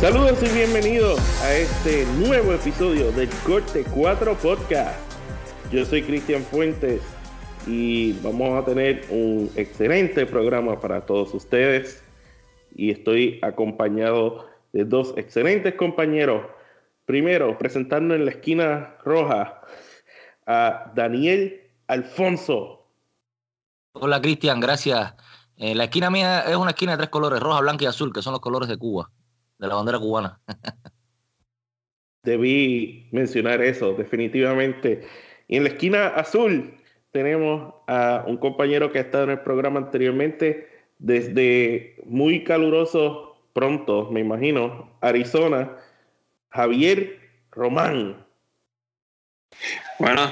Saludos y bienvenidos a este nuevo episodio del Corte 4 Podcast. Yo soy Cristian Fuentes y vamos a tener un excelente programa para todos ustedes. Y estoy acompañado de dos excelentes compañeros. Primero, presentando en la esquina roja a Daniel Alfonso. Hola Cristian, gracias. Eh, la esquina mía es una esquina de tres colores, roja, blanca y azul, que son los colores de Cuba de la bandera cubana. Debí mencionar eso, definitivamente. Y en la esquina azul tenemos a un compañero que ha estado en el programa anteriormente desde muy caluroso, pronto, me imagino, Arizona, Javier Román. Bueno,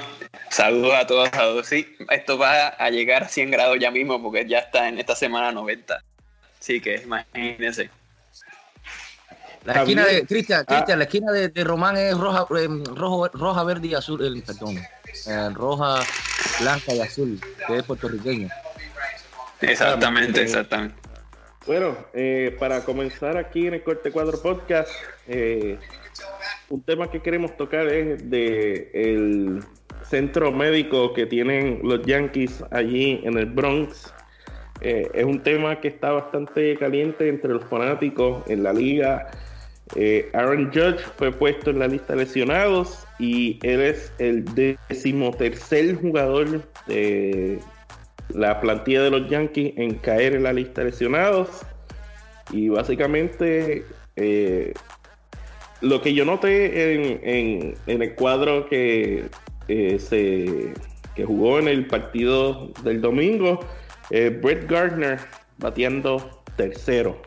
saludos a todos, a todos. Sí, esto va a llegar a 100 grados ya mismo porque ya está en esta semana 90. Así que imagínense. La esquina de Cristian, ah. Cristian, la esquina de, de, Román es roja, eh, rojo, roja, verde y azul, el, perdón, eh, roja, blanca y azul, que es puertorriqueño. Exactamente, exactamente. Bueno, eh, para comenzar aquí en el Corte Cuadro Podcast, eh, un tema que queremos tocar es de el centro médico que tienen los Yankees allí en el Bronx. Eh, es un tema que está bastante caliente entre los fanáticos en la liga eh, Aaron Judge fue puesto en la lista de lesionados y él es el decimotercer jugador de la plantilla de los Yankees en caer en la lista de lesionados. Y básicamente eh, lo que yo noté en, el cuadro que, eh, se, que jugó en el partido del domingo, Brett Gardner bateando tercero.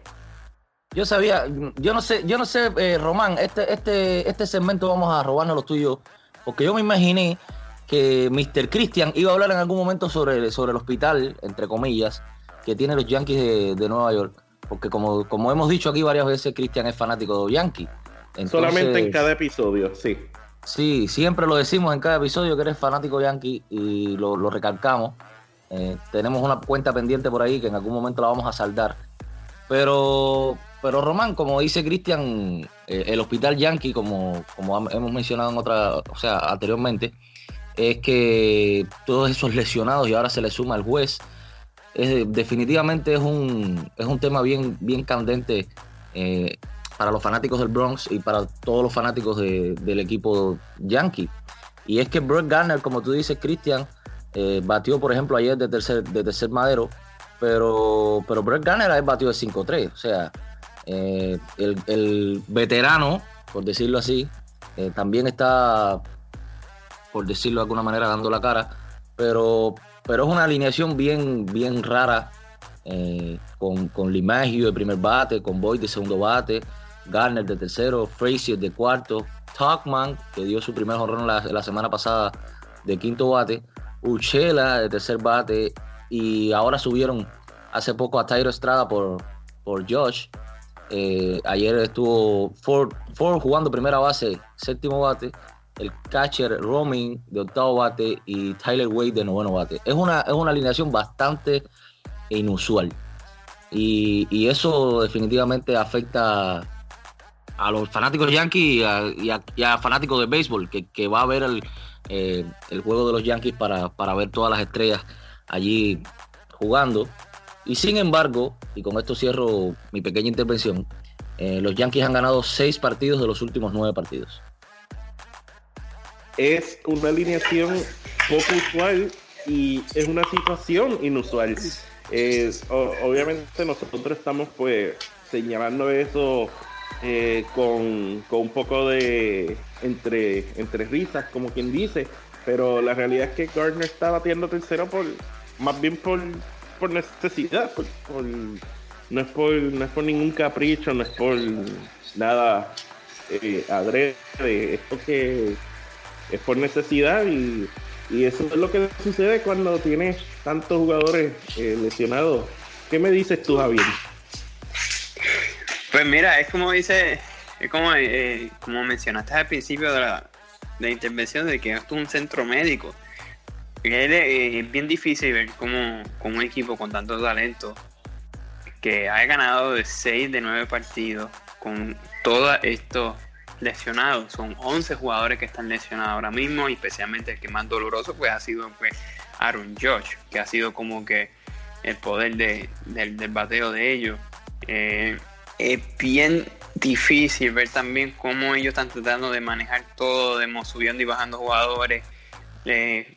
Yo sabía, yo no sé, yo no sé, eh, Román, este, este, este segmento vamos a robarnos los tuyos, porque yo me imaginé que Mr. Christian iba a hablar en algún momento sobre, sobre el hospital, entre comillas, que tienen los Yankees de, Nueva York. Porque como, como hemos dicho aquí varias veces, Christian es fanático de los Yankees. Solamente en cada episodio, sí. Sí, siempre lo decimos en cada episodio que eres fanático Yankee y lo, lo recalcamos. Eh, tenemos una cuenta pendiente por ahí que en algún momento la vamos a saldar. Pero pero Román, como dice Cristian, eh, el hospital Yankee, como, como hemos mencionado en otra, o sea, anteriormente, es que todos esos lesionados y ahora se le suma el juez, definitivamente es un, es un tema bien, bien candente eh, para los fanáticos del Bronx y para todos los fanáticos del equipo Yankee. Y es que Brett Garner, como tú dices, Cristian, eh, batió, por ejemplo, ayer de tercer, de tercer madero, pero, pero Brett Garner batió de 5-3, o sea, eh, el, veterano, por decirlo así, eh, también está, por decirlo de alguna manera, dando la cara, pero, pero es una alineación bien, bien rara, eh, con, con Limagio de primer bate, con Boyd de segundo bate, Garner de tercero, Frazier de cuarto, Talkman, que dio su primer honrón la, la semana pasada de quinto bate, Uchela de tercer bate, y ahora subieron hace poco a Tyro Estrada por, por Josh. Eh, ayer estuvo Ford, jugando primera base, séptimo bate, el catcher Roaming de octavo bate y Tyler Wade de noveno bate. Es una, es una alineación bastante inusual. Y, eso definitivamente afecta a los fanáticos Yankees y a, fanáticos de béisbol, que, va a ver eh, el, juego de los Yankees para, para ver todas las estrellas allí jugando. Y sin embargo, y con esto cierro mi pequeña intervención, eh, los Yankees han ganado seis partidos de los últimos nueve partidos. Es una alineación poco usual y es una situación inusual. obviamente nosotros estamos pues señalando eso eh, con, con, un poco de entre, entre risas, como quien dice, pero la realidad es que Gardner está batiendo tercero por más bien por por necesidad, no es por, no es por ningún capricho, no es por nada eh, adrede, es es por necesidad y, eso es lo que sucede cuando tienes tantos jugadores eh, lesionados. ¿Qué me dices tú, Javier? Pues mira, es como dice, es como, eh, como mencionaste al principio de la, de intervención de que esto es un centro médico. Es, bien difícil ver cómo, un equipo con tanto talento que haya ganado de 6 de 9 partidos con todos estos lesionados. Son 11 jugadores que están lesionados ahora mismo, y especialmente el que más doloroso pues ha sido pues, Aaron Josh, que ha sido como que el poder de, del, bateo de ellos. Eh, es bien difícil ver también cómo ellos están tratando de manejar todo, de subiendo y bajando jugadores.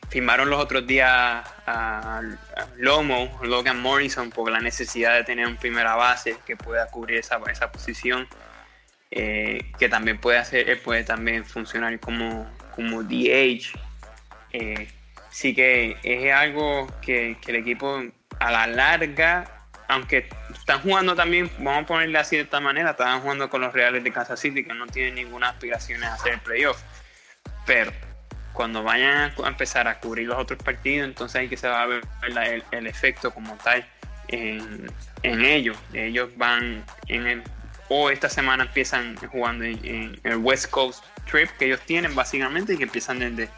Firmaron los otros días a, Lomo, Logan Morrison, por la necesidad de tener un primera base que pueda cubrir esa, esa posición. Eh, que también puede hacer, puede también funcionar como, como DH. Eh, sí que es algo que, que, el equipo a la larga, aunque están jugando también, vamos a ponerle así de esta manera, están jugando con los Reales de Kansas City que no tienen ninguna aspiración a hacer el playoff. Pero cuando vayan a empezar a cubrir los otros partidos, entonces ahí que se va a ver el, efecto como tal en, en ellos. Ellos van en el o esta semana empiezan jugando en, el West Coast Trip que ellos tienen básicamente y que empiezan desde,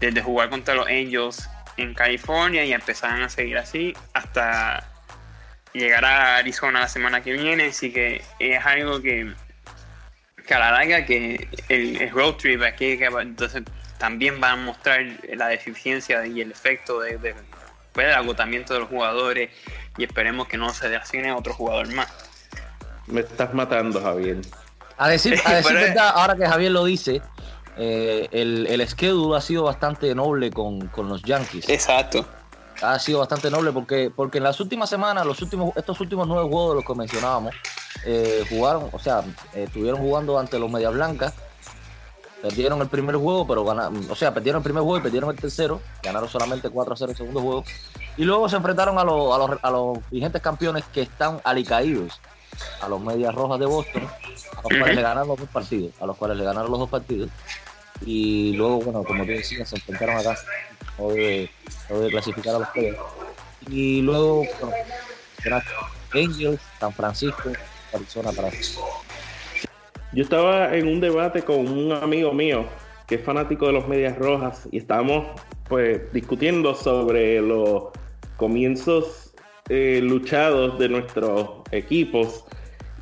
desde jugar contra los Angels en California y empezarán a seguir así hasta llegar a Arizona la semana que viene. Así que es algo que, que a la larga que el, road trip aquí que entonces también va a mostrar la deficiencia y el efecto de, de, pues, del agotamiento de los jugadores y esperemos que no se asigne a otro jugador más. Me estás matando, Javier. A decir, a decir verdad, ahora que Javier lo dice, eh, el, el schedule ha sido bastante noble con, los Yankees. Exacto. Ha sido bastante noble porque, porque en las últimas semanas, los últimos, estos últimos nueve juegos de los que mencionábamos, eh, jugaron, o sea, eh, estuvieron jugando ante los Medias Blancas. Perdieron el primer juego, pero ganaron, o sea, perdieron el primer juego y perdieron el tercero. Ganaron solamente 4 a 0 el segundo juego. Y luego se enfrentaron a, los, a, los, a los vigentes campeones que están alicaídos a los Medias Rojas de Boston, a los cuales le ganaron dos partidos, a los cuales le ganaron los dos partidos. Y luego, bueno, como tú decías, se enfrentaron acá, o de, de clasificar a los playoffs. Y luego, bueno, Angels, San Francisco, Arizona para Yo estaba en un debate con un amigo mío que es fanático de los Medias Rojas y estábamos pues discutiendo sobre los comienzos eh, luchados de nuestros equipos.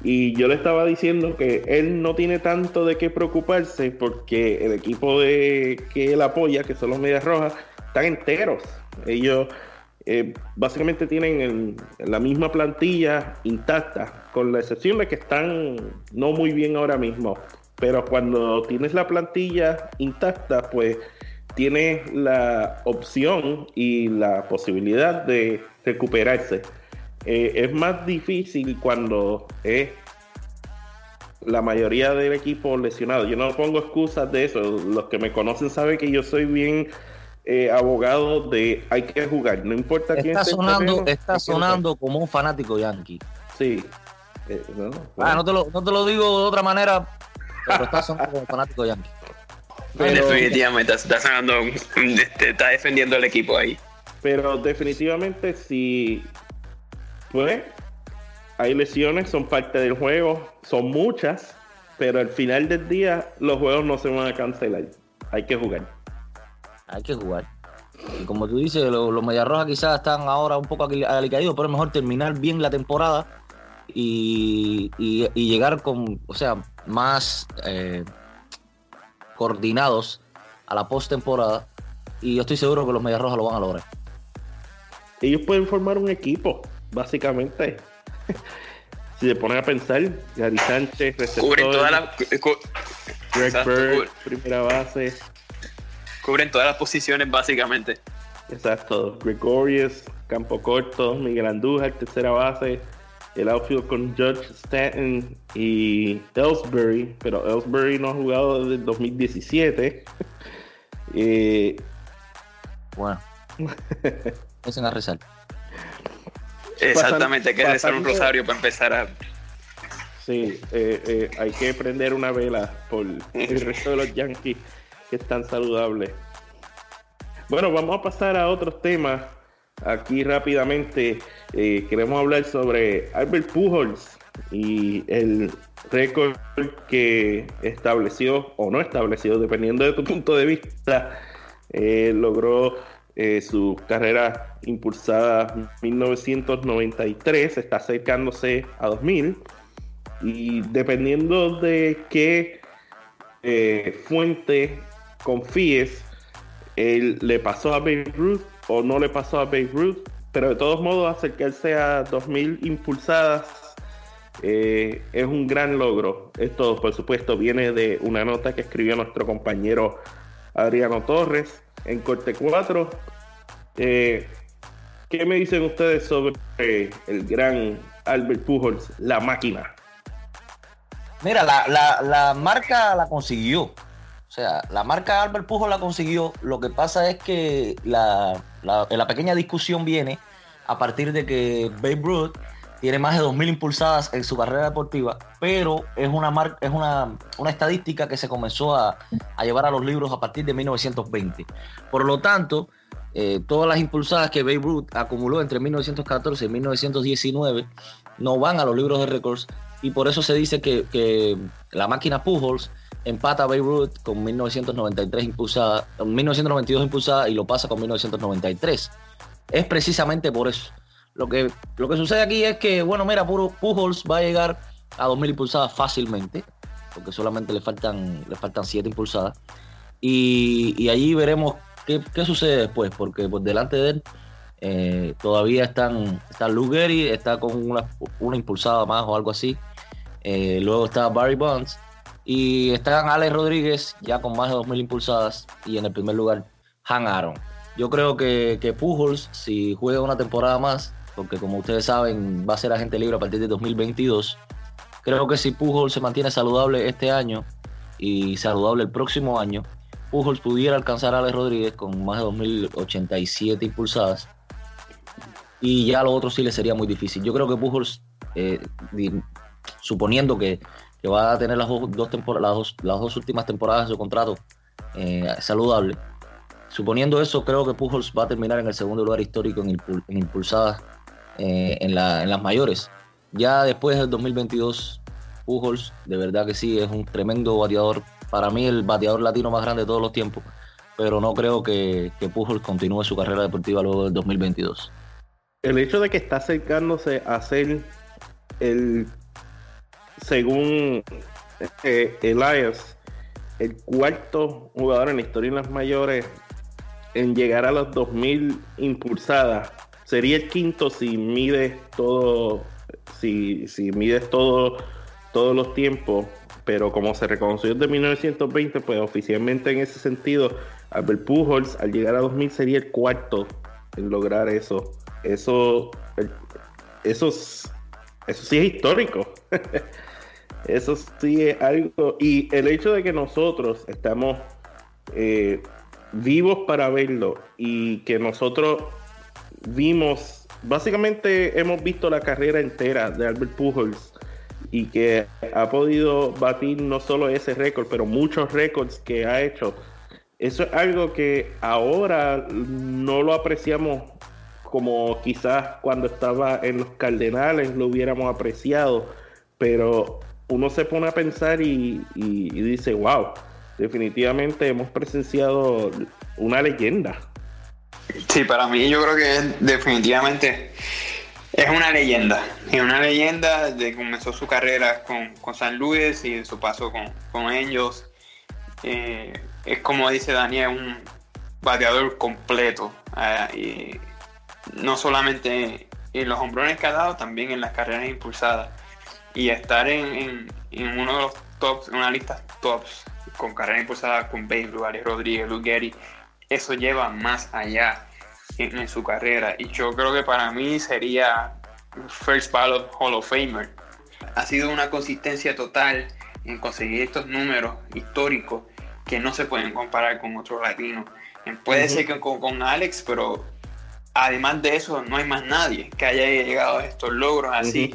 Y yo le estaba diciendo que él no tiene tanto de qué preocuparse porque el equipo de que él apoya, que son los Medias Rojas, están enteros. Ellos eh, básicamente tienen la misma plantilla intacta, con la excepción de que están no muy bien ahora mismo. Pero cuando tienes la plantilla intacta, pues tienes la opción y la posibilidad de recuperarse. Eh, es más difícil cuando es la mayoría del equipo lesionado. Yo no pongo excusas de eso. Los que me conocen saben que yo soy bien eh, abogado de hay que jugar, no importa está quién sonando, Está sonando como un fanático yankee. Sí. Eh, ah, no, te lo, no te lo digo de otra manera, pero está sonando como un fanático yankee. Definitivamente está sonando, este, está defendiendo el equipo ahí. Pero definitivamente si pues hay lesiones, son parte del juego, son muchas, pero al final del día los juegos no se van a cancelar. Hay que jugar. Hay que jugar. Y como tú dices, los, los Rojas quizás están ahora un poco alicaídos, pero es mejor terminar bien la temporada y, llegar con, o sea, más eh, coordinados a la postemporada. Y yo estoy seguro que los Medias Rojas lo van a lograr ellos pueden formar un equipo, básicamente. si se ponen a pensar, Gary Sánchez, receptor, toda la, Greg Bird, primera base. Cubren todas las posiciones, básicamente. Exacto. Gregorius, campo corto, Miguel Andújar, tercera base. El outfield con Judge Stanton y Ellsbury, pero Ellsbury no ha jugado desde el 2017. eh, bueno. a rezar. Exactamente, hay que rezar un rosario para empezar a. Sí, eh, eh, hay que prender una vela por el resto de los Yankees que están saludables. Bueno, vamos a pasar a otros temas. Aquí rápidamente eh, queremos hablar sobre Albert Pujols y el récord que estableció o no estableció, dependiendo de tu punto de vista, logró su carrera impulsada 1993, está acercándose a 2000 y dependiendo de qué eh, fuente confíes, él le pasó a Babe Ruth o no le pasó a Babe Ruth, pero de todos modos acercarse a 2000 impulsadas eh, es un gran logro. Esto, por supuesto, viene de una nota que escribió nuestro compañero Adriano Torres en Corte 4. Eh, ¿Qué me dicen ustedes sobre el gran Albert Pujols, la máquina? Mira, la, marca la consiguió. O sea, la marca Albert Pujols la consiguió. Lo que pasa es que la, la pequeña discusión viene a partir de que Babe Ruth tiene más de 2.000 impulsadas en su carrera deportiva, pero es una, marca, es una, estadística que se comenzó a, a, llevar a los libros a partir de 1920. Por lo tanto, eh, todas las impulsadas que Babe Ruth acumuló entre 1914 y 1919 no van a los libros de récords y por eso se dice que, la máquina Pujols empata a Babe Ruth con 1993 impulsada, 1992 impulsada y lo pasa con 1993. Es precisamente por eso. Lo que, lo que sucede aquí es que, bueno, mira, Pujols va a llegar a 2000 impulsadas fácilmente, porque solamente le faltan, le faltan 7 impulsadas. Y, y allí veremos ¿Qué, sucede después? Porque por delante de él eh, todavía están, está Luke está con una, una, impulsada más o algo así. Eh, luego está Barry Bonds. Y están Alex Rodríguez ya con más de 2.000 impulsadas. Y en el primer lugar, Han Aaron. Yo creo que, que Pujols, si juega una temporada más, porque como ustedes saben, va a ser agente libre a partir de 2022. Creo que si Pujols se mantiene saludable este año y saludable el próximo año, Pujols pudiera alcanzar a Alex Rodríguez con más de 2.087 impulsadas. Y ya lo otro sí le sería muy difícil. Yo creo que Pujols, eh, suponiendo que, va a tener las dos, las, dos, últimas temporadas de su contrato eh, saludable, suponiendo eso, creo que Pujols va a terminar en el segundo lugar histórico en, impulsadas eh, en, en las mayores. Ya después del 2022, Pujols, de verdad que sí, es un tremendo bateador para mí el bateador latino más grande de todos los tiempos, pero no creo que, Pujols continúe su carrera deportiva luego del 2022. El hecho de que está acercándose a ser el, según eh, Elias, el cuarto jugador en la historia de las mayores en llegar a las 2000 impulsadas, sería el quinto si mides todo, si, si mides todo, todos los tiempos pero como se reconoció desde 1920, pues oficialmente en ese sentido, Albert Pujols al llegar a 2000 sería el cuarto en lograr eso. Eso, eso, sí es histórico. eso sí es algo. Y el hecho de que nosotros estamos eh, vivos para verlo y que nosotros vimos, básicamente hemos visto la carrera entera de Albert Pujols y que ha podido batir no solo ese récord, pero muchos récords que ha hecho. Eso es algo que ahora no lo apreciamos como quizás cuando estaba en los Cardenales lo hubiéramos apreciado, pero uno se pone a pensar y, y dice, wow, definitivamente hemos presenciado una leyenda. Sí, para mí yo creo que definitivamente es una leyenda, es una leyenda de que comenzó su carrera con, San Luis y su paso con, ellos. Eh, es como dice Daniel, un bateador completo. Ah, y no solamente en los hombrones que ha dado, también en las carreras impulsadas. Y estar en, uno de los tops, en una lista tops, con carreras impulsadas con Babe, Rodríguez, Lugueri, eso lleva más allá en, su carrera. Y yo creo que para mí sería First Ballot Hall of Famer. Ha sido una consistencia total en conseguir estos números históricos que no se pueden comparar con otros latinos. Puede ser que con, Alex, pero además de eso, no hay más nadie que haya llegado a estos logros así.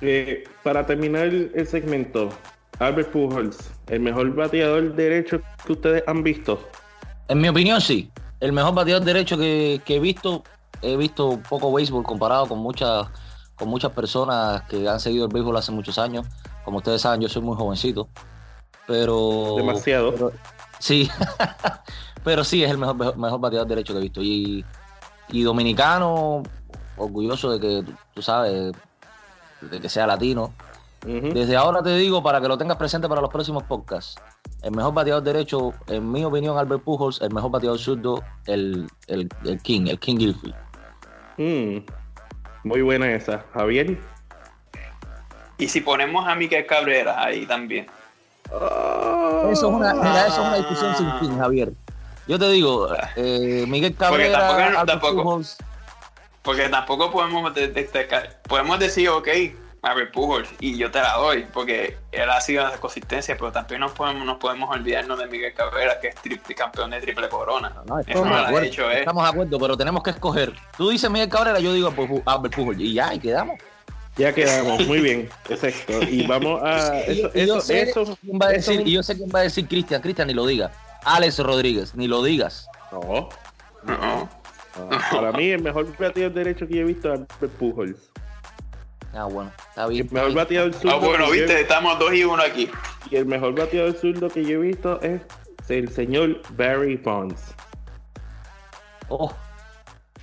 Eh, para terminar el segmento, Albert Pujols, el mejor bateador derecho que ustedes han visto. En mi opinión, sí. El mejor bateador derecho que, he visto, he visto poco béisbol comparado con muchas, con muchas personas que han seguido el béisbol hace muchos años. Como ustedes saben, yo soy muy jovencito. Pero. Demasiado. sí. pero sí es el mejor, mejor bateador derecho que he visto. Y, y dominicano, orgulloso de que, tú sabes, de que sea latino. Desde ahora te digo, para que lo tengas presente para los próximos podcasts, el mejor bateador derecho, en mi opinión, Albert Pujols, el mejor bateador zurdo, el, el, King, el King Gilfield. Mm. Muy buena esa. Javier. Y si ponemos a Miguel Cabrera ahí también. eso, es una, eso es una discusión sin fin, Javier. Yo te digo, eh, Miguel Cabrera, tampoco, Pujols, porque tampoco podemos destacar, podemos decir, ok, a ver Pujols y yo te la doy porque él ha sido de consistencia, pero también no podemos, nos podemos olvidarnos de Miguel Cabrera, que es triple, campeón de triple corona. No, estamos, de hecho, estamos de acuerdo, pero tenemos que escoger. Tú dices Miguel Cabrera, yo digo Albert Pujols y ya, y quedamos. Ya quedamos, muy bien, exacto. Y vamos a. Eso, y, yo sé quién va a decir, y yo sé quién va a decir Cristian, Cristian, ni lo diga. Alex Rodríguez, ni lo digas. No. No. Para mí, el mejor bateador derecho que he visto es Albert Pujols. Ah, bueno, está bien. El mejor bateador zurdo. Ah, bueno, viste, estamos dos y uno aquí. Y el mejor bateador zurdo que yo he visto es el señor Barry Bonds. Oh.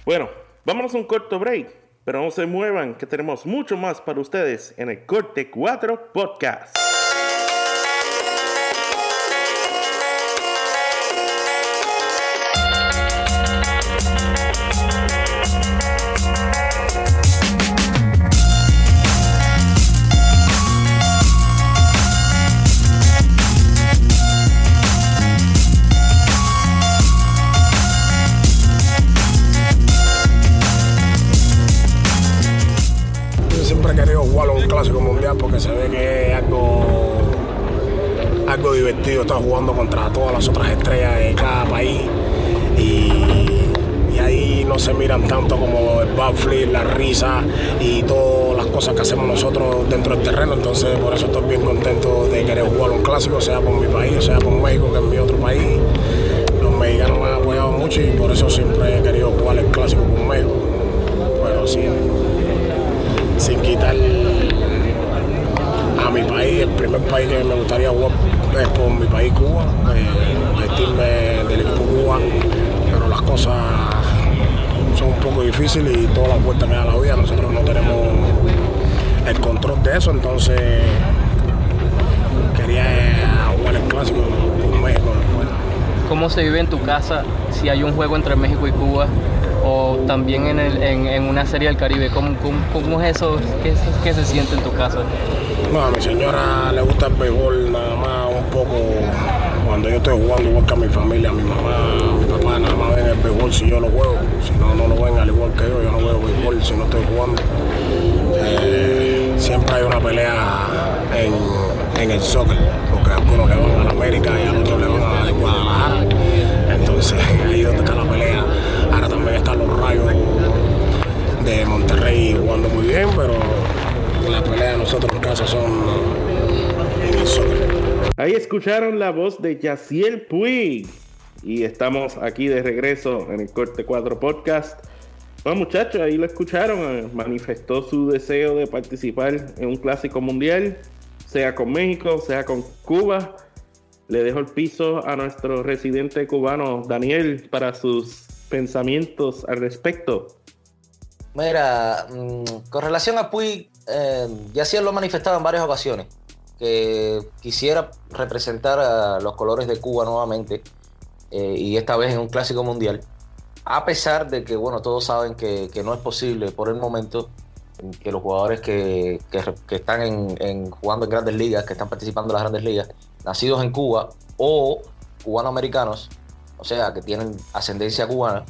Bueno, vámonos a un corto break. Pero no se muevan, que tenemos mucho más para ustedes en el Corte 4 Podcast. Está jugando contra todas las otras estrellas de cada país y, ahí no se miran tanto como el backflip, la risa y todas las cosas que hacemos nosotros dentro del terreno. Entonces por eso estoy bien contento de querer jugar un clásico, sea por mi país, sea por México, que es mi otro país. Los mexicanos me han apoyado mucho y por eso siempre he querido jugar el clásico con México. Pero sí, sin quitar mi país, el primer país que me gustaría jugar es por mi país Cuba, eh, vestirme del equipo Cuba, pero las cosas son un poco difíciles y todas las vueltas que da la vida, nosotros no tenemos el control de eso, entonces quería jugar el clásico con México. ¿Cómo se vive en tu casa si hay un juego entre México y Cuba? O también en, el, en, una serie del Caribe? ¿Cómo, cómo, es eso? ¿Qué, ¿Qué, se siente en tu casa? No, a mi señora le gusta el béisbol nada más un poco cuando yo estoy jugando igual que a mi familia, a mi mamá, mi papá nada más ven el béisbol si yo lo juego, si no, no lo ven al igual que yo, yo no juego béisbol si no estoy jugando. Eh, siempre hay una pelea en, en el soccer, porque algunos le van a América y a otros le van a Guadalajara, entonces ahí donde está la pelea. Están los rayos de Monterrey jugando muy bien, pero la pelea de nosotros en casa son en el Ahí escucharon la voz de Yaciel Puig. Y estamos aquí de regreso en el Corte 4 Podcast. Bueno, muchachos, ahí lo escucharon. Eh, manifestó su deseo de participar en un clásico mundial, sea con México, sea con Cuba. Le dejo el piso a nuestro residente cubano, Daniel, para sus pensamientos al respecto. Mira, mm, con relación a Puig, eh, ya sí lo ha manifestado en varias ocasiones, que quisiera representar a los colores de Cuba nuevamente, eh, y esta vez en un clásico mundial, a pesar de que, bueno, todos saben que, no es posible por el momento que los jugadores que, están en, jugando en grandes ligas, que están participando en las grandes ligas, nacidos en Cuba o cubanoamericanos, o sea, que tienen ascendencia cubana,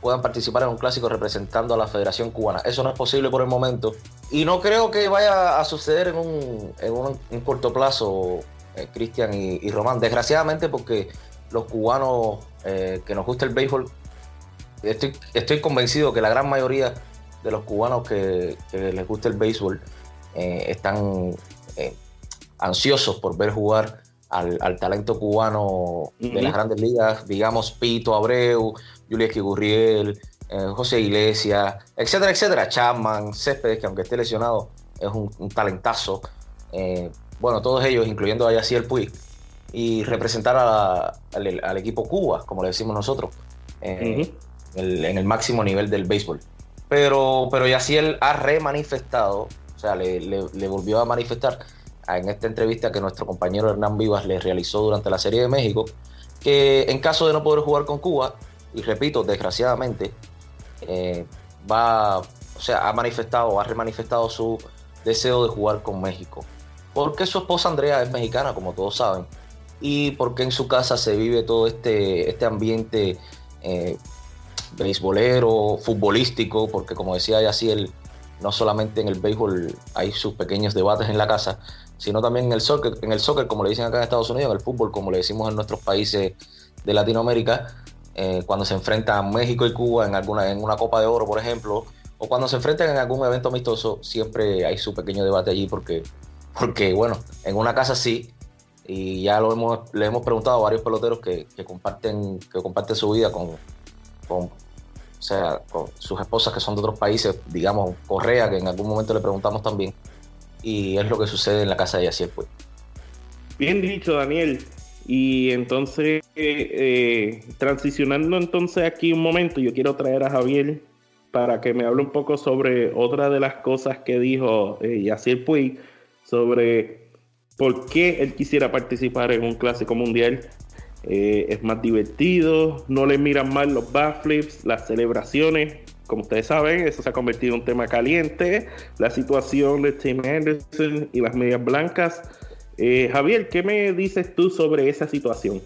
puedan participar en un clásico representando a la Federación Cubana. Eso no es posible por el momento y no creo que vaya a suceder en un, en un, corto plazo, eh, Cristian y, Román. Desgraciadamente porque los cubanos eh, que nos gusta el béisbol estoy, estoy convencido que la gran mayoría de los cubanos que, les gusta el béisbol eh, están ansiosos por ver jugar al, talento cubano de las grandes ligas, digamos Pito Abreu, Julius Gurriel, eh, José Iglesias, etcétera, etcétera, Chapman, Céspedes, que aunque esté lesionado, es un, talentazo. bueno, todos ellos, incluyendo a Yaciel Puig, y representar al, equipo Cuba, como le decimos nosotros, en el máximo nivel del béisbol. Pero, pero Yaciel ha remanifestado, o sea, le, le, volvió a manifestar en esta entrevista que nuestro compañero Hernán Vivas le realizó durante la Serie de México, que en caso de no poder jugar con Cuba, y repito, desgraciadamente, eh, va, o sea, ha manifestado, ha remanifestado su deseo de jugar con México. Porque su esposa Andrea es mexicana, como todos saben, y porque en su casa se vive todo este, este ambiente eh, beisbolero, futbolístico, porque como decía Yaciel, no solamente en el béisbol hay sus pequeños debates en la casa, sino también en el soccer, en el soccer, como le dicen acá en Estados Unidos, en el fútbol, como le decimos en nuestros países de Latinoamérica, eh, cuando se enfrentan México y Cuba en alguna, en una Copa de Oro, por ejemplo, o cuando se enfrentan en algún evento amistoso, siempre hay su pequeño debate allí, porque, porque bueno, en una casa sí, y ya lo hemos, le hemos preguntado a varios peloteros que, que comparten, que comparten su vida con, con, o sea, con sus esposas que son de otros países, digamos Correa, que en algún momento le preguntamos también, y es lo que sucede en la casa de Yaciel, pues. Bien dicho, Daniel. Y entonces, eh, transicionando entonces aquí un momento, yo quiero traer a Javier para que me hable un poco sobre otra de las cosas que dijo eh, Yaciel Puig sobre por qué él quisiera participar en un clásico mundial eh, es más divertido, no le miran mal los backflips, las celebraciones. Como ustedes saben, eso se ha convertido en un tema caliente. La situación de Tim Anderson y las medias blancas. Eh, Javier, ¿qué me dices tú sobre esa situación?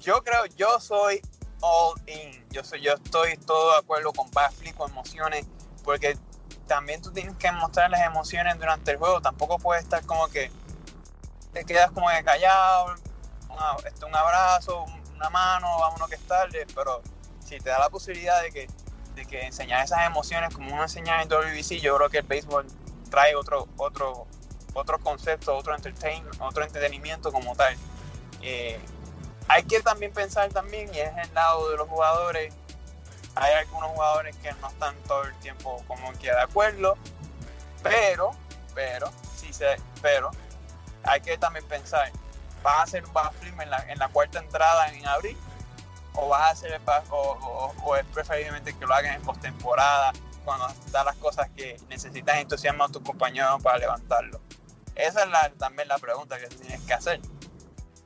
Yo creo, yo soy all in. Yo, soy, yo estoy todo de acuerdo con backflip, con emociones, porque también tú tienes que mostrar las emociones durante el juego. Tampoco puedes estar como que te quedas como que callado, este, un abrazo, una mano, vámonos que es tarde, pero si te da la posibilidad de que, de que enseñar esas emociones como uno enseña en WBC, yo creo que el béisbol trae otro, otro, otro concepto, otro, entertainment, otro entretenimiento como tal. Eh, hay que también pensar también, y es el lado de los jugadores, hay algunos jugadores que no están todo el tiempo como que de acuerdo, pero, pero, sí se, pero hay que también pensar, ¿vas a hacer un en la, en la cuarta entrada en abril? ¿O vas a hacer o, es preferiblemente que lo hagan en postemporada cuando están las cosas que necesitas entusiasmo a tus compañeros para levantarlo? Esa es también la pregunta que tienes que hacer.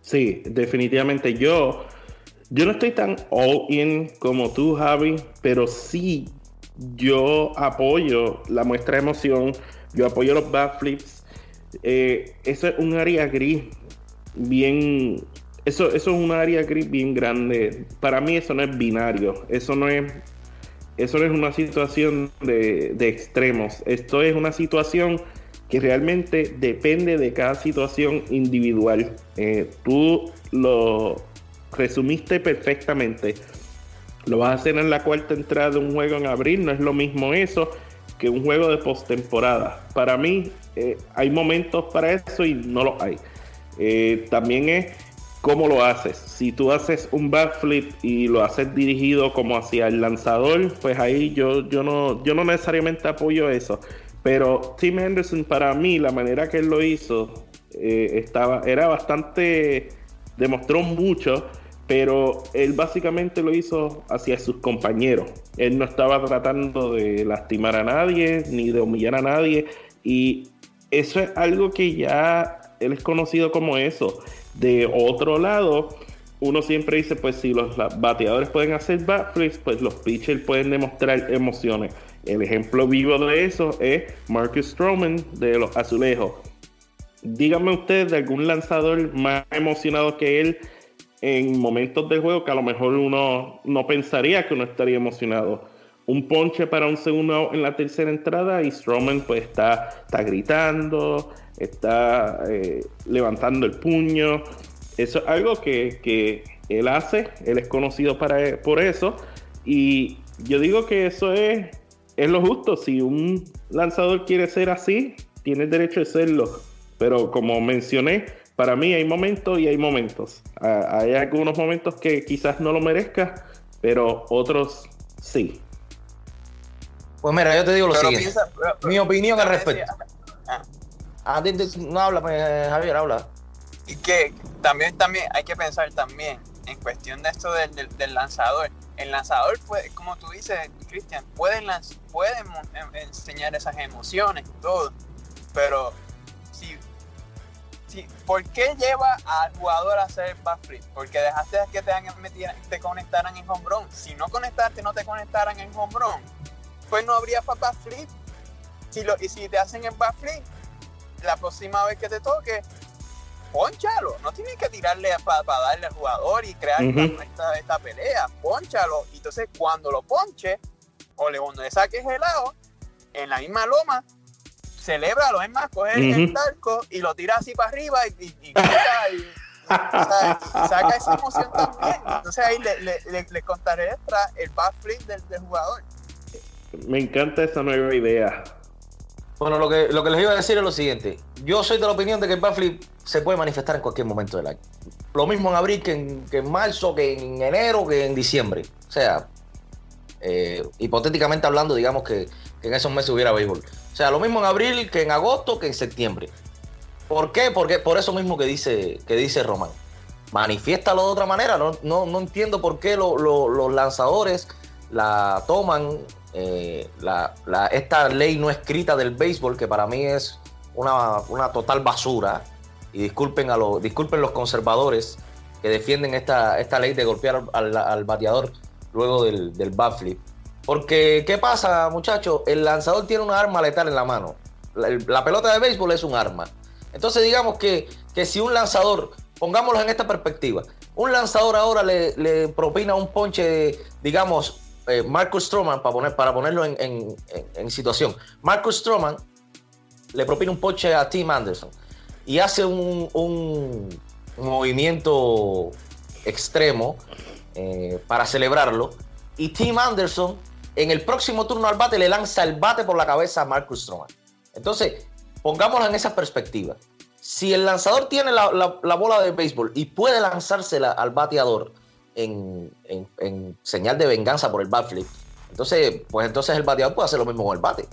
Sí, definitivamente. Yo, yo no estoy tan all in como tú, Javi, pero sí yo apoyo la muestra de emoción, yo apoyo los backflips. Eh, eso es un área gris bien. Eso, eso es un área gris bien grande. Para mí eso no es binario. Eso no es. Eso es una situación de, extremos. Esto es una situación que realmente depende de cada situación individual. Eh, tú lo resumiste perfectamente. Lo vas a hacer en la cuarta entrada de un juego en abril, no es lo mismo eso que un juego de postemporada. Para mí eh, hay momentos para eso y no lo hay. Eh, también es cómo lo haces. Si tú haces un backflip y lo haces dirigido como hacia el lanzador, pues ahí yo, yo, no, yo no necesariamente apoyo eso. Pero Tim Henderson, para mí, la manera que él lo hizo, eh, estaba, era bastante, demostró mucho, pero él básicamente lo hizo hacia sus compañeros. Él no estaba tratando de lastimar a nadie, ni de humillar a nadie. Y eso es algo que ya él es conocido como eso. De otro lado, uno siempre dice, pues si los bateadores pueden hacer backflips, pues los pitchers pueden demostrar emociones. El ejemplo vivo de eso es Marcus Stroman de los Azulejos. Díganme ustedes de algún lanzador más emocionado que él en momentos del juego que a lo mejor uno no pensaría que uno estaría emocionado. Un ponche para un segundo en la tercera entrada y Stroman pues está, está gritando, está eh, levantando el puño. Eso es algo que, él hace, él es conocido para, por eso. Y yo digo que eso es, es lo justo. Si un lanzador quiere ser así, tiene el derecho de serlo. Pero como mencioné, para mí hay momentos y hay momentos. Ah, hay algunos momentos que quizás no lo merezca, pero otros sí. Pues mira, yo te digo lo Pero siguiente. piensa- pero- pero- Mi opinión al respecto. Ah. Di- di- no habla, pues, Javier, habla. Y que también, también hay que pensar también en cuestión de esto del, del- del lanzador. El lanzador, puede, como tú dices, Cristian, puede, puede em- enseñar esas emociones y todo, pero si, si, ¿por qué lleva al jugador a hacer backflip? Porque dejaste que te, te conectaran en home run. Si no conectaste, no te conectaran en home run, pues no habría para backflip. Si lo, y si te hacen el backflip, la próxima vez que te toque, ponchalo. No tienes que tirarle para darle al jugador y crear esta, esta pelea. Ponchalo. Y entonces, cuando lo ponche, o le, cuando le saques el lado, en la misma loma, celébralo. Es más, coge el Ujú. talco y lo tira así para arriba y, y, y grita y- o sea, y saca esa emoción también. Entonces ahí le, le, le, le contaré extra el backflip del, del jugador. Me encanta esa nueva idea. Bueno, lo que, lo que les iba a decir es lo siguiente. Yo soy de la opinión de que el backflip se puede manifestar en cualquier momento del año. Lo mismo en abril que en, que en marzo, que en enero, que en diciembre. O sea, eh, hipotéticamente hablando, digamos que, que en esos meses hubiera béisbol. O sea, lo mismo en abril que en agosto, que en septiembre. ¿Por qué? Porque por eso mismo que dice, que dice Román. Manifiéstalo de otra manera. No, no, no entiendo por qué lo- lo- los lanzadores la toman eh, la, esta ley no escrita del béisbol, que para mí es una, una total basura. Y disculpen, a los, disculpen los conservadores que defienden esta, esta ley de golpear al, bateador luego del, del bat flip. Porque, ¿qué pasa, muchachos? El lanzador tiene una arma letal en la mano. La pelota de béisbol es un arma. Entonces, digamos que, que si un lanzador, pongámoslo en esta perspectiva, un lanzador ahora le, le propina un ponche, digamos, eh, Marcus Stroman, para, poner, para ponerlo en, situación, Marcus Stroman le propina un ponche a Tim Anderson y hace un, un movimiento extremo eh, para celebrarlo. Y Tim Anderson en el próximo turno al bate le lanza el bate por la cabeza a Marcus Stroman. Entonces, pongámoslo en esa perspectiva. Si el lanzador tiene la, la- la bola de béisbol y puede lanzársela al bateador en, en- en señal de venganza por el bat flip, entonces, pues entonces el bateador puede hacer lo mismo con el bate.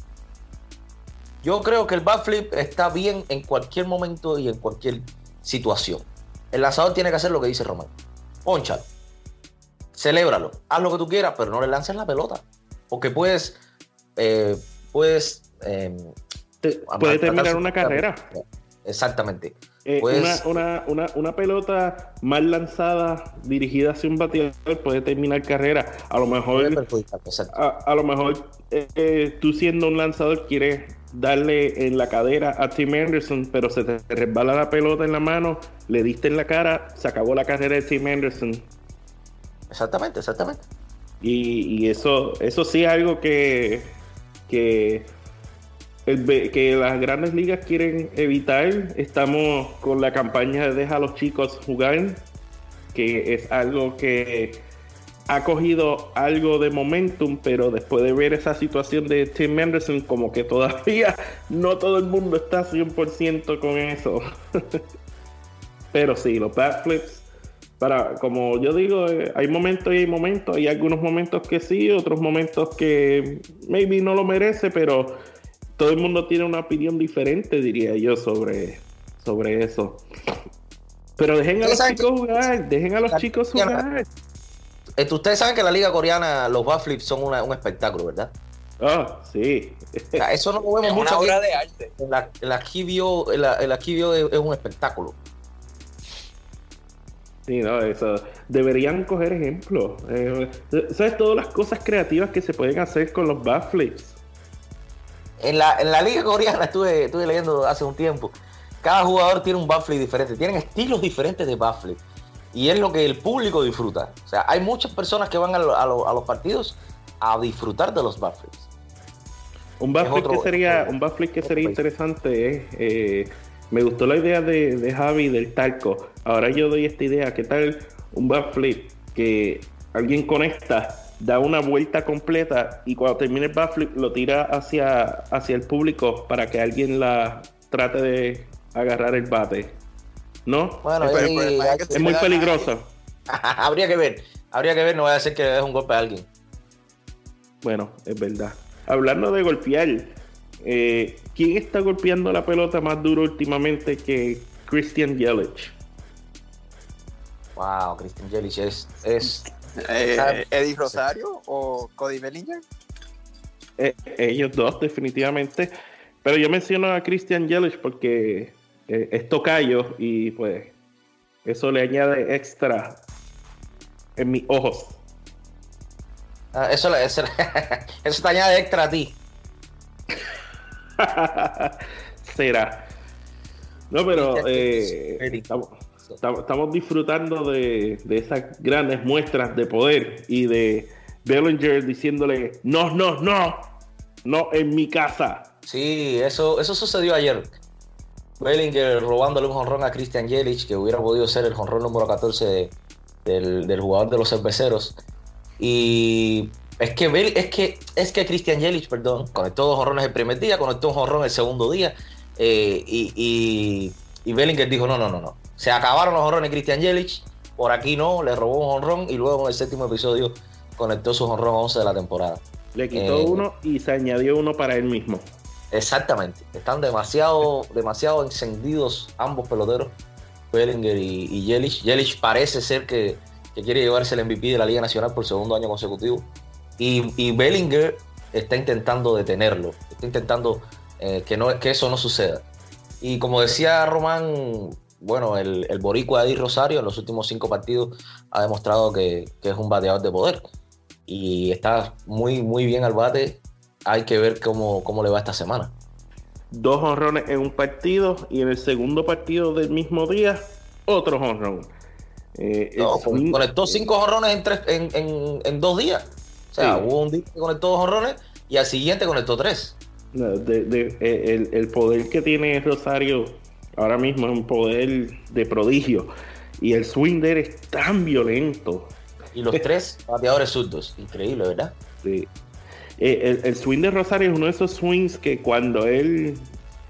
Yo creo que el bat flip está bien en cualquier momento y en cualquier situación. El lanzador tiene que hacer lo que dice Román. Ponchalo. Celébralo. Haz lo que tú quieras, pero no le lances la pelota. Porque puedes. eh, puedes. eh, a puede terminar una carrera. Exactamente. Eh, Pues- una, una, una, una pelota mal lanzada, dirigida hacia un bateador, puede terminar carrera. A lo mejor, a, a lo mejor eh, eh, tú siendo un lanzador quieres darle en la cadera a Tim Anderson, pero se te resbala la pelota en la mano, le diste en la cara, se acabó la carrera de Tim Anderson. Exactamente, exactamente. Y, y eso, eso sí es algo que, que, que las grandes ligas quieren evitar. Estamos con la campaña de deja a los chicos jugar, que es algo que ha cogido algo de momentum, pero después de ver esa situación de Tim Anderson, como que todavía no todo el mundo está 100% con eso. pero sí, los backflips para, como yo digo, eh, hay momentos y hay momentos, hay algunos momentos que sí, otros momentos que maybe no lo merece, pero todo el mundo tiene una opinión diferente, diría yo, sobre, sobre eso. Pero dejen a los chicos jugar, dejen a los La- chicos jugar. Eh, Ustedes saben que en la liga coreana los bat flips son una- un espectáculo, ¿verdad? Ah, sí. O sea, eso no lo Es mucho una aquí. obra de arte. La, en la Kibio es, es un espectáculo. Sí, no, eso. Deberían coger ejemplo. Eh, ¿Sabes todas las cosas creativas que se pueden hacer con los backflips? En la, en la liga coreana estuve, estuve leyendo hace un tiempo. Cada jugador tiene un backflip diferente, tienen estilos diferentes de backflip. Y es lo que el público disfruta. O sea, hay muchas personas que van a, lo- a lo- a los partidos a disfrutar de los backflips. Un backflip que sería, un backflip que sería interesante es, eh, me gustó la idea de, de Javi del talco. Ahora yo doy esta idea, ¿qué tal un backflip que alguien conecta da una vuelta completa y cuando termina el backflip lo tira hacia, hacia el público para que alguien la trate de agarrar el bate. ¿No? Bueno, es muy peligroso. habría que ver, habría que ver, no voy a decir que le des un golpe a alguien. Bueno, es verdad. Hablando de golpear, eh, ¿quién está golpeando la pelota más duro últimamente que Christian Yelich? Wow, Christian Yelich es, es Eh, Eddie Rosario o Cody Bellinger. Eh, ellos dos, definitivamente. Pero yo menciono a Christian Yelich porque eh, es tocayo y pues eso le añade extra en mis ojos. ah, eso, le- eso, eso te añade extra a ti. Será. No, pero eh, estamos, estamos- disfrutando de, de esas grandes muestras de poder y de Bellinger diciéndole, no, no, no, no en mi casa. Sí, eso, eso sucedió ayer. Bellinger robándole un jonrón a Christian Yelich, que hubiera podido ser el jonrón número 14 de- del, del jugador de los cerveceros. Y es que, Bell- es que, es que Christian Yelich, perdón, conectó dos jonrones el primer día, conectó un jonrón el segundo día. eh, y, y, y Bellinger dijo: No, no, no, no. Se acabaron los jonrones de Christian Yelich. Por aquí no, le robó un jonrón. Y luego en el séptimo episodio conectó su jonrón 11 de la temporada. Le quitó Eh. uno y se añadió uno para él mismo. Exactamente. Están demasiado, demasiado encendidos ambos peloteros, Bellinger y, y Yelich. Yelich parece ser que, que quiere llevarse el MVP de la Liga Nacional por segundo año consecutivo. Y, y Bellinger está intentando detenerlo, está intentando eh, que, no, que eso no suceda. Y como decía Román, bueno, el, el boricua Eddie Rosario en los últimos cinco partidos ha demostrado que, que es un bateador de poder. Y está muy, muy bien al bate. Hay que ver cómo, cómo le va esta semana. dos honrones en un partido y en el segundo partido del mismo día otro honrón. Eh, No, swing- conectó cinco jorrones en, tres- en, en- en dos días. O sea, Sí. hubo un día que conectó dos jorrones y al siguiente conectó tres. no, de- de- eh, el, el poder que tiene Rosario ahora mismo es un poder de prodigio y el swing de él es tan violento. Y los tres bateadores zurdos. Increíble, ¿verdad? Sí. Eh, el, el swing de Rosario es uno de esos swings que cuando él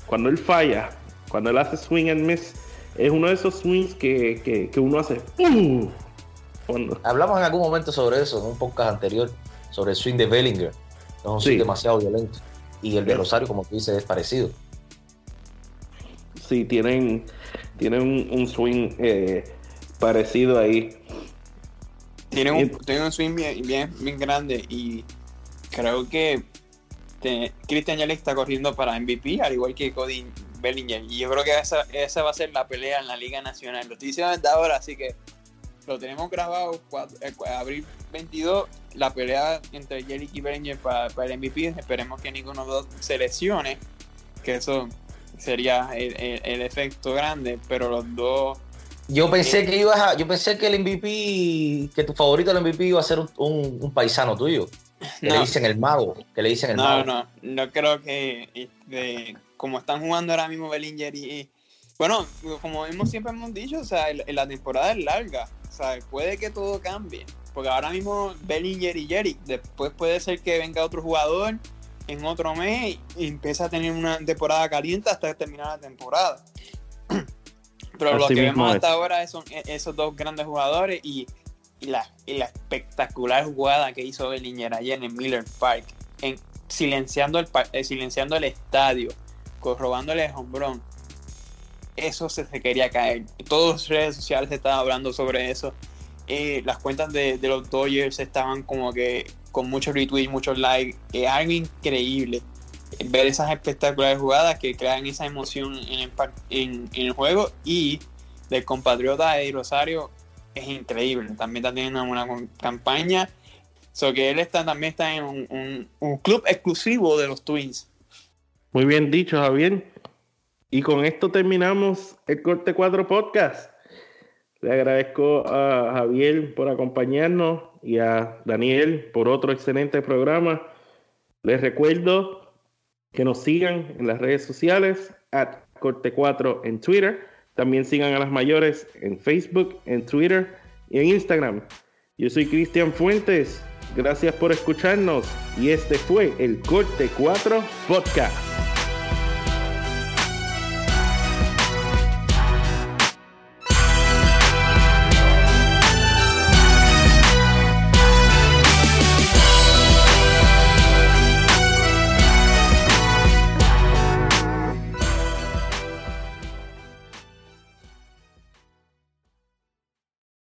cuando él falla, cuando él hace swing and miss, es uno de esos swings que, que, que uno hace cuando, Hablamos en algún momento sobre eso, en un podcast anterior, sobre el swing de Bellinger. Es un Sí. swing demasiado violento. Y el de. Rosario, como tú dices, es parecido. Sí, tienen, tienen un, un swing eh, parecido ahí. Tiene un, Y- tiene un swing bien, bien, bien grande y creo que te- Christian Yelich está corriendo para MVP, al igual que Cody Bellinger. Y yo creo que esa, esa va a ser la pelea en la Liga Nacional. Lo estoy diciendo desde ahora, así que lo tenemos grabado eh, abril 22, la pelea entre Yelich y Bellinger para, para el MVP. Esperemos que ninguno de los dos se lesione, que eso sería el, el- el efecto grande, pero los dos Yo pensé que ibas a, yo pensé que el MVP, que tu favorito del MVP iba a ser un, un- un paisano tuyo. Que le No. dicen el mago. Que le dicen el No, mago. no, no creo que este, como están jugando ahora mismo Bellinger y, y- bueno, como hemos siempre hemos dicho, o sea, el- la temporada es larga, o sea, puede que todo cambie, porque ahora mismo Bellinger y Jerry, después puede ser que venga otro jugador en otro mes y empiece a tener una temporada caliente hasta terminar la temporada. Pero lo que vemos es. hasta ahora son e- esos dos grandes jugadores y, y la, y la espectacular jugada que hizo Bellinger ayer en Miller Park, en, silenciando, el, eh, silenciando el estadio, co- robándole el hombrón. Eso se, se quería caer. Todas las redes sociales estaban hablando sobre eso. Eh, las cuentas de, los Dodgers estaban como que con muchos retweets, muchos likes. Es algo increíble ver esas espectaculares jugadas que crean esa emoción en el, juego y del compatriota de Rosario es increíble. También está teniendo una campaña. So que él está, también está en un, un- un club exclusivo de los Twins. Muy bien dicho, Javier. Y con esto terminamos el Corte 4 Podcast. Le agradezco a Javier por acompañarnos y a Daniel por otro excelente programa. Les recuerdo que nos sigan en las redes sociales, at Corte 4 en Twitter. También sigan a las mayores en Facebook, en Twitter y en Instagram. Yo soy Cristian Fuentes. Gracias por escucharnos y este fue el Corte 4 Podcast.